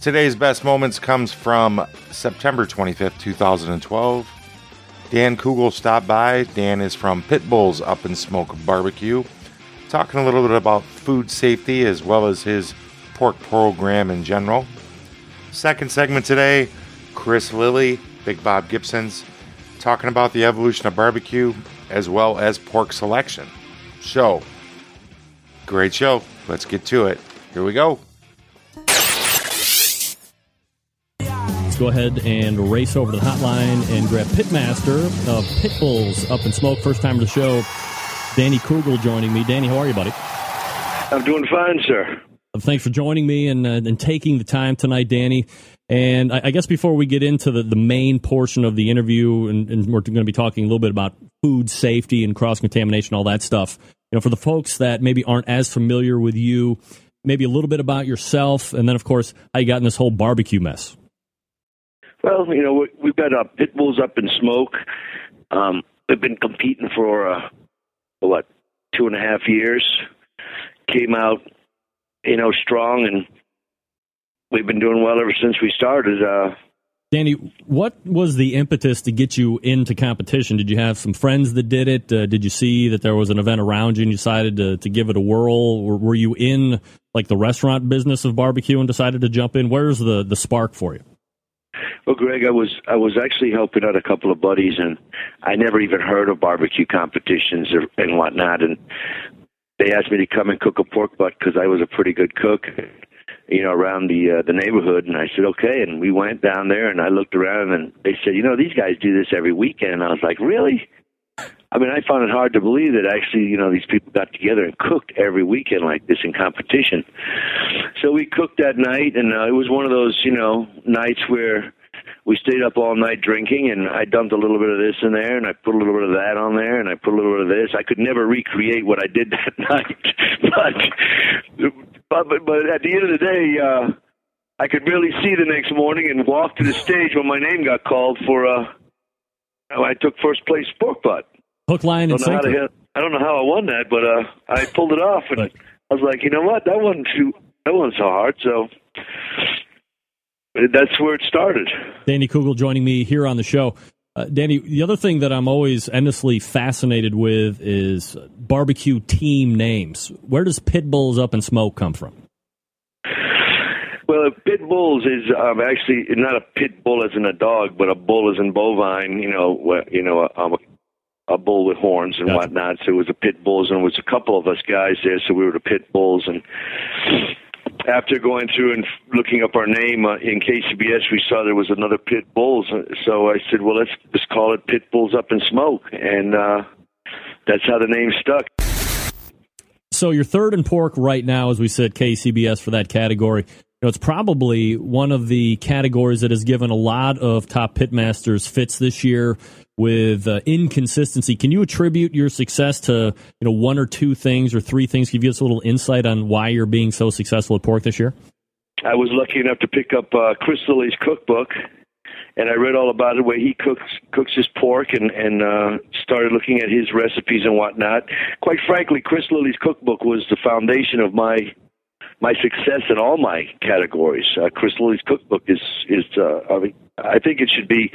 Today's best moments comes from September 25th, 2012. Dan Coogle stopped by. Dan is from Pitbulls Up in Smoke Barbecue, talking a little bit about food safety as well as his pork program in general. Second segment today, Chris Lilly, Big Bob Gibson's, talking about the evolution of barbecue as well as pork selection. Show. Great show. Let's get to it. Here we go. Go ahead and race over to the hotline and grab Pitmaster of Pitbulls Up in Smoke. First time to the show, Danny Coogle joining me. Danny, how are you, buddy? I'm doing fine, sir. Thanks for joining me and, uh, and taking the time tonight, Danny. And I, I, guess before we get into the, the main portion of the interview, and, and we're going to be talking a little bit about food safety and cross contamination, all that stuff. You know, for the folks that maybe aren't as familiar with you, maybe a little bit about yourself, and then of course how you got in this whole barbecue mess. Well, you know, we've got uh, pit bulls up in smoke. Um, they've been competing for uh, what two and a half years. Came out, you know, strong, and we've been doing well ever since we started. Uh, Danny, what was the impetus to get you into competition? Did you have some friends that did it? Uh, did you see that there was an event around you and you decided to, to give it a whirl? Or were you in like the restaurant business of barbecue and decided to jump in? Where's the, the spark for you? Well, Greg, I was I was actually helping out a couple of buddies, and I never even heard of barbecue competitions or, and whatnot. And they asked me to come and cook a pork butt because I was a pretty good cook, you know, around the uh, the neighborhood. And I said okay, and we went down there, and I looked around, and they said, you know, these guys do this every weekend. And I was like, really? I mean, I found it hard to believe that actually, you know, these people got together and cooked every weekend like this in competition. So we cooked that night, and uh, it was one of those, you know, nights where we stayed up all night drinking, and I dumped a little bit of this in there, and I put a little bit of that on there, and I put a little bit of this. I could never recreate what I did that night, but but but at the end of the day, uh, I could barely see the next morning, and walk to the stage when my name got called for. Uh, I took first place pork butt. Hook, line, and sinker. I don't know how I won that, but uh, I pulled it off, and but, I was like, you know what, that wasn't too, that wasn't so hard. So that's where it started. Danny Coogle joining me here on the show. Uh, Danny, the other thing that I'm always endlessly fascinated with is barbecue team names. Where does Pit Bulls Up in Smoke come from? Well, pit bulls is um, actually not a pit bull as in a dog, but a bull as in bovine. You know, you know, a, um, a bull with horns and gotcha. whatnot. So it was a pit bulls, and it was a couple of us guys there, so we were the pit bulls. And after going through and looking up our name uh, in KCBS, we saw there was another Pit Bulls. So I said, well, let's just call it Pit Bulls Up in Smoke. And uh, that's how the name stuck. So you're third in pork right now, as we said, KCBS for that category. Know, it's probably one of the categories that has given a lot of top pitmasters fits this year with uh, inconsistency. Can you attribute your success to you know one or two things or three things? Give us a little insight on why you're being so successful at pork this year? I was lucky enough to pick up uh, Chris Lilly's cookbook, and I read all about the way he cooks cooks his pork, and and uh, started looking at his recipes and whatnot. Quite frankly, Chris Lilly's cookbook was the foundation of my my success in all my categories. Uh, Chris Lilly's cookbook is is uh, I mean I think it should be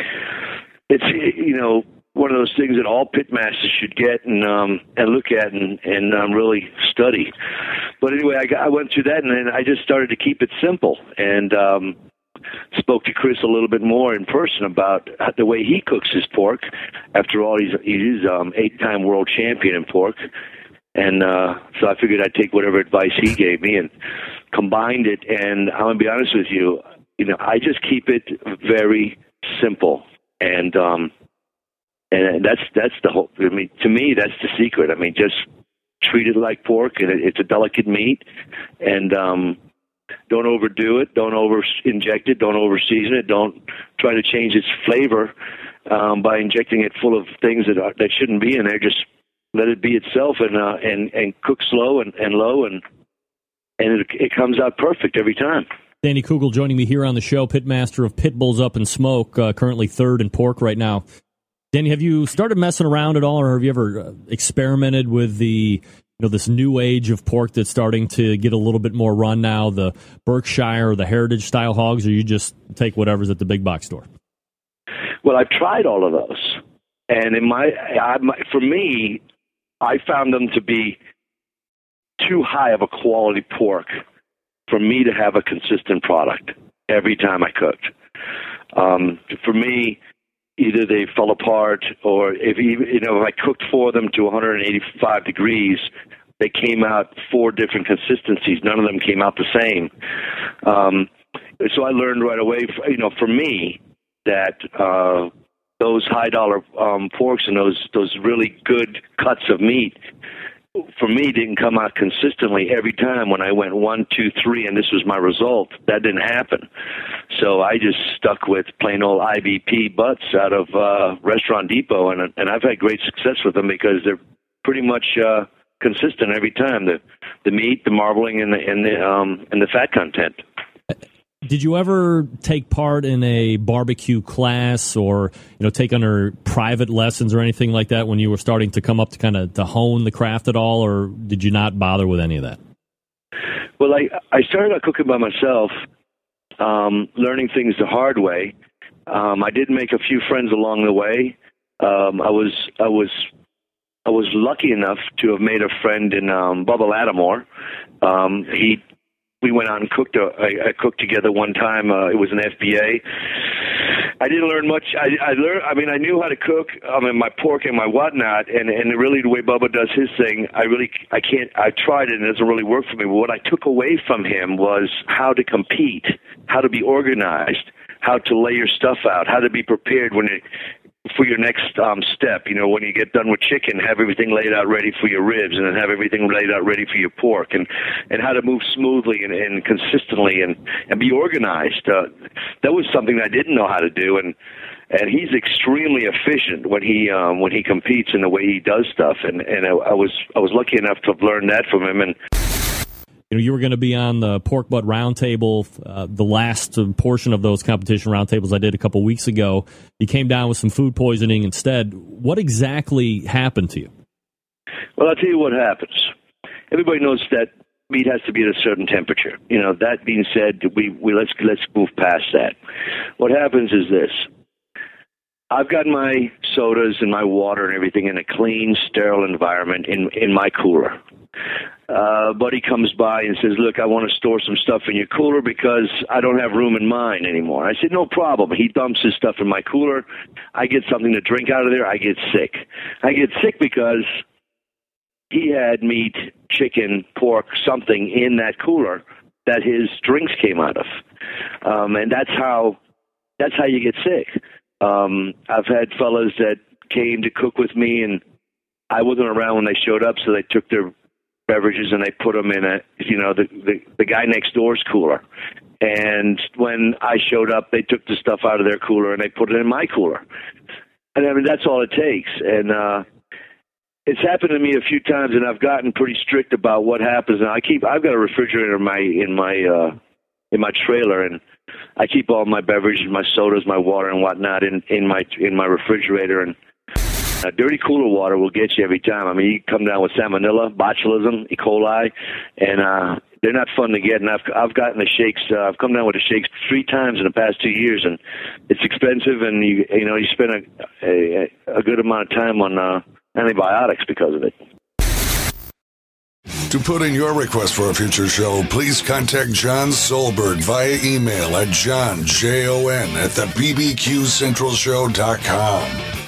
it's you know one of those things that all pitmasters should get and um and look at and and um, really study. But anyway, I, got, I went through that and then I just started to keep it simple and um spoke to Chris a little bit more in person about the way he cooks his pork. After all, he's he's um eight-time world champion in pork. And uh, so I figured I'd take whatever advice he gave me and combined it. And I'm gonna be honest with you, you know, I just keep it very simple and um, and that's that's the whole. I mean, to me, that's the secret. I mean, just treat it like pork, and it's a delicate meat, and um, don't overdo it. Don't over inject it. Don't over season it. Don't try to change its flavor um, by injecting it full of things that are, that shouldn't be in there. Just let it be itself and uh, and and cook slow and, and low and and it, it comes out perfect every time. Danny Coogle joining me here on the show, pitmaster of Pitbulls Up in Smoke, uh, currently third in pork right now. Danny, have you started messing around at all, or have you ever uh, experimented with the you know this new age of pork that's starting to get a little bit more run now, the Berkshire or the Heritage style hogs, or you just take whatever's at the big box store? Well, I've tried all of those, and in my, I, my for me, I found them to be too high of a quality pork for me to have a consistent product every time I cooked. Um, for me, either they fell apart or if you know if I cooked for them to 185 degrees, they came out four different consistencies. None of them came out the same. Um, so I learned right away, you know, for me that uh, those high dollar um, porks and those those really good cuts of meat for me didn't come out consistently every time when I went one, two, three, and this was my result. That didn't happen. So I just stuck with plain old IBP butts out of uh, Restaurant Depot, and and I've had great success with them because they're pretty much uh, consistent every time. The the meat, the marbling, and the and the um, and the fat content. Did you ever take part in a barbecue class or you know take under private lessons or anything like that when you were starting to come up to kind of to hone the craft at all, or did you not bother with any of that? Well, I I started out cooking by myself, um, learning things the hard way. Um, I did make a few friends along the way. Um, I was I was I was lucky enough to have made a friend in um, Bubba Lattimore. Um, he we went out and cooked a, I, I cooked together one time. Uh, it was an FBA. I didn't learn much. I, I learned. I mean, I knew how to cook. I mean, my pork and my whatnot, and and really the way Bubba does his thing, I really I can't. I tried it and it doesn't really work for me. But what I took away from him was how to compete, how to be organized, how to lay your stuff out, how to be prepared when it for your next um, step. You know, when you get done with chicken, have everything laid out ready for your ribs, and then have everything laid out ready for your pork, and and how to move smoothly and, and consistently and and be organized. Uh, that was something I didn't know how to do, and and he's extremely efficient when he um, when he competes in the way he does stuff. And and I, I was I was lucky enough to have learned that from him and you know, you were going to be on the pork butt roundtable, uh, the last portion of those competition roundtables I did a couple weeks ago. You came down with some food poisoning instead. What exactly happened to you? Well, I'll tell you what happens. Everybody knows that meat has to be at a certain temperature. You know, that being said, we, we let's let's move past that. What happens is this. I've got my sodas and my water and everything in a clean, sterile environment in in my cooler uh, buddy comes by and says, "Look, I want to store some stuff in your cooler because I don't have room in mine anymore." I said, "No problem." He dumps his stuff in my cooler. I get something to drink out of there. I get sick. I get sick because he had meat, chicken, pork, something in that cooler that his drinks came out of, um, and that's how that's how you get sick. Um, I've had fellas that came to cook with me and I wasn't around when they showed up, so they took their beverages and they put them in a you know the the, the guy next door's cooler. And when I showed up, they took the stuff out of their cooler and they put it in my cooler. And I mean that's all it takes. And uh it's happened to me a few times and I've gotten pretty strict about what happens and I keep I've got a refrigerator in my in my uh in my trailer and I keep all my beverages, my sodas, my water and whatnot in, in my in my refrigerator and dirty cooler water will get you every time. I mean, you come down with salmonella, botulism, E. coli, and uh, they're not fun to get. And I've I've gotten the shakes. Uh, I've come down with the shakes three times in the past two years, and it's expensive. And you you know you spend a a, a good amount of time on uh, antibiotics because of it. To put in your request for a future show, please contact Jon Solberg via email at john, J-O-N, at the bbqcentralshow.com.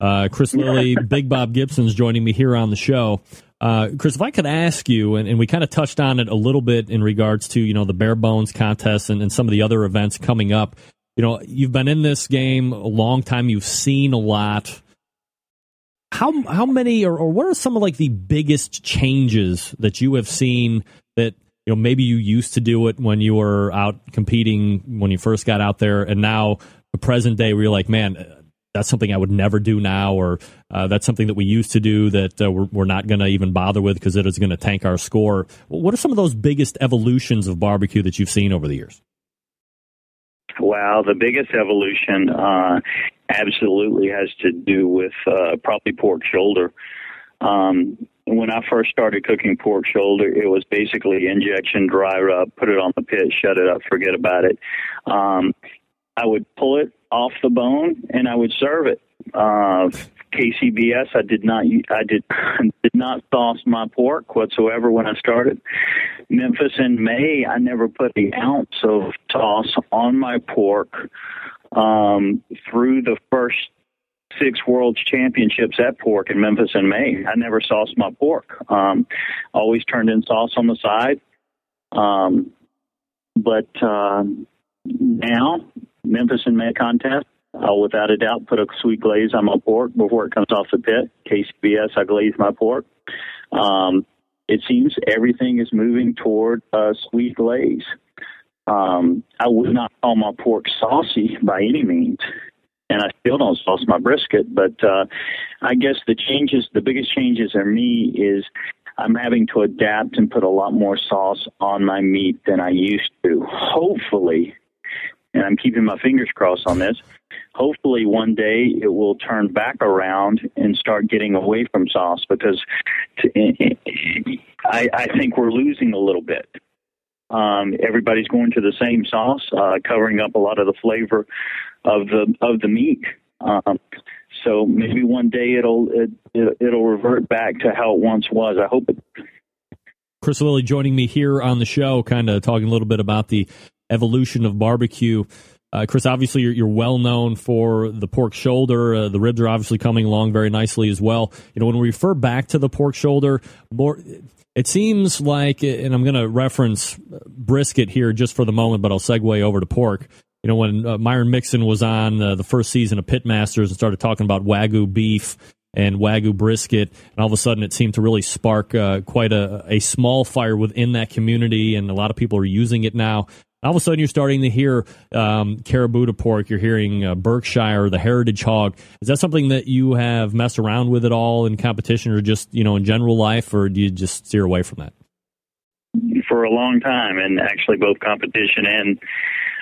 Uh, Chris Lilly, Big Bob Gibson's joining me here on the show. Uh, Chris, if I could ask you, and, and, we kind of touched on it a little bit in regards to you know the bare bones contest and, and some of the other events coming up. You know, you've been in this game a long time. You've seen a lot. how how many or, or what are some of like the biggest changes that you have seen that you know maybe you used to do it when you were out competing when you first got out there and now the present day where you're like man that's something I would never do now, or uh, that's something that we used to do that uh, we're, we're, not going to even bother with because it is going to tank our score. What are some of those biggest evolutions of barbecue that you've seen over the years? Well, the biggest evolution uh, absolutely has to do with uh, probably pork shoulder. Um, when I first started cooking pork shoulder, it was basically injection, dry rub, put it on the pit, shut it up, forget about it. Um, I would pull it off the bone and I would serve it. Uh, KCBS, I did not, I did did not sauce my pork whatsoever when I started. Memphis in May, I never put an ounce of sauce on my pork um, through the first six world championships at pork in Memphis in May. I never sauced my pork. Um, always turned in sauce on the side. Um, but uh, now Memphis in May contest. I'll without a doubt put a sweet glaze on my pork before it comes off the pit. KCBS, I glaze my pork. Um, it seems everything is moving toward a sweet glaze. Um, I would not call my pork saucy by any means, and I still don't sauce my brisket. But uh, I guess the changes, the biggest changes in me is I'm having to adapt and put a lot more sauce on my meat than I used to. Hopefully, and I'm keeping my fingers crossed on this. Hopefully, one day it will turn back around and start getting away from sauce because to, I, I think we're losing a little bit. Um, everybody's going to the same sauce, uh, covering up a lot of the flavor of the of the meat. Um, so maybe one day it'll it, it'll revert back to how it once was. I hope it. Chris Lilly joining me here on the show, kind of talking a little bit about the evolution of barbecue. Uh, Chris, obviously, you're, you're, well known for the pork shoulder. Uh, the ribs are obviously coming along very nicely as well. You know, when we refer back to the pork shoulder, more, it seems like, and I'm going to reference brisket here just for the moment, but I'll segue over to pork. You know, when uh, Myron Mixon was on uh, the first season of Pitmasters and started talking about Wagyu beef and Wagyu brisket, and all of a sudden it seemed to really spark uh, quite a, a small fire within that community, and a lot of people are using it now all of a sudden you're starting to hear um, Kurobuta pork, you're hearing uh, Berkshire, the Heritage Hog. Is that something that you have messed around with at all in competition or just, you know, in general life, or do you just steer away from that? For a long time, and actually both competition and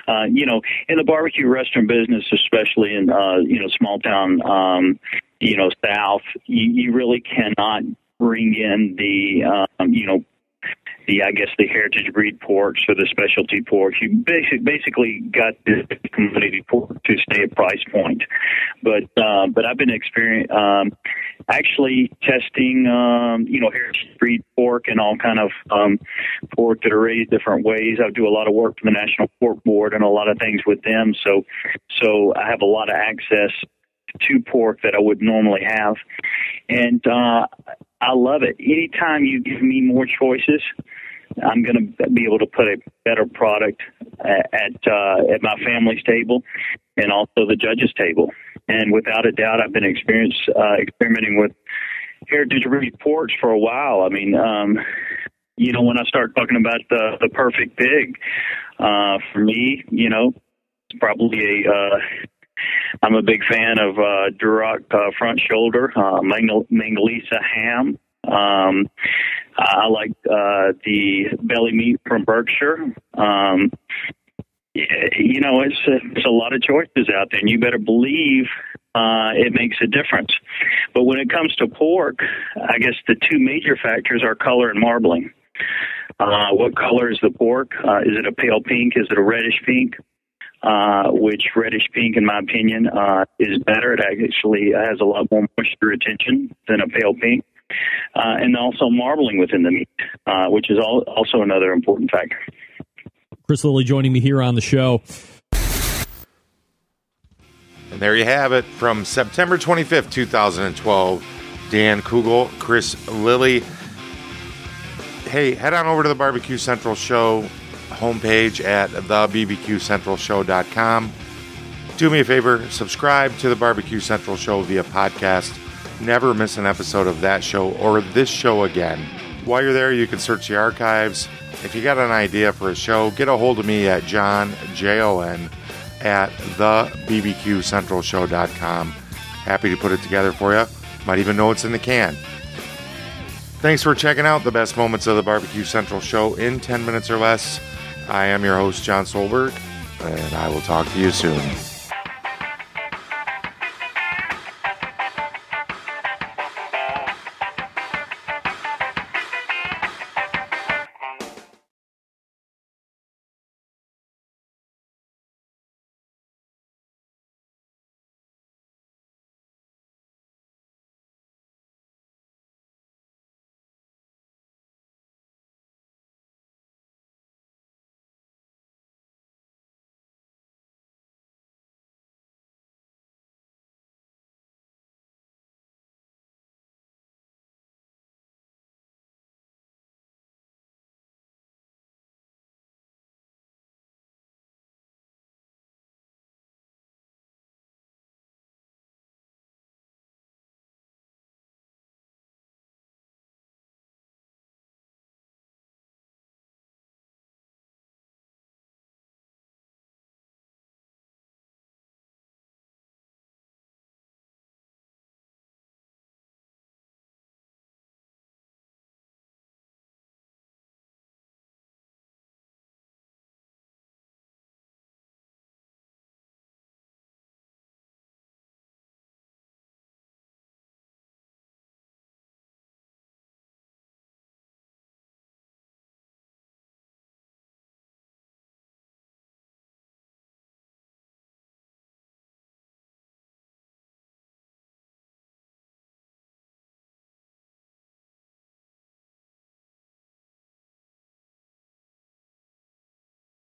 uh, you know, in the barbecue restaurant business, especially in uh, you know small town, um, you know South, you, you really cannot bring in the um, you know the I guess the heritage breed porks or the specialty porks. You basically basically got the commodity pork to stay at price point. But uh, but I've been experiencing um, actually testing um, you know heritage breed pork and all kind of um, pork that are raised different ways. I do a lot of work for the National Pork Board and a lot of things with them. So so I have a lot of access to pork that I would normally have. And uh, I love it. Anytime you give me more choices, I'm going to be able to put a better product at uh, at my family's table and also the judges' table. And without a doubt, I've been experience, uh, experimenting with heritage reports for a while. I mean, um, you know, when I start talking about the the perfect pig, uh, for me, you know, it's probably a uh, I'm a big fan of uh, Duroc uh, front shoulder, uh, Mangalitsa ham. Um, I like uh, the belly meat from Berkshire. Um, you know, it's a, it's a lot of choices out there, and you better believe uh, it makes a difference. But when it comes to pork, I guess the two major factors are color and marbling. Uh, what color is the pork? Uh, is it a pale pink? Is it a reddish pink? Uh, which reddish pink, in my opinion, uh, is better. It actually has a lot more moisture retention than a pale pink. Uh, and also marbling within the meat, uh, which is all, also another important factor. Chris Lilly joining me here on the show. And there you have it from September 25th, 2012. Dan Coogle, Chris Lilly. Hey, head on over to the Barbecue Central show homepage at thebbqcentralshow.com. Do me a favor, subscribe to the Barbecue Central Show via podcast never miss an episode of that show or this show again. While you're there, you can search the archives. If you got an idea for a show, get a hold of me at John, J O N, at the BBQCentralShow.com. Happy to put it together for you. Might even know it's in the can. Thanks for checking out the best moments of the Barbecue Central show in 10 minutes or less. I am your host, Jon Solberg, and I will talk to you soon.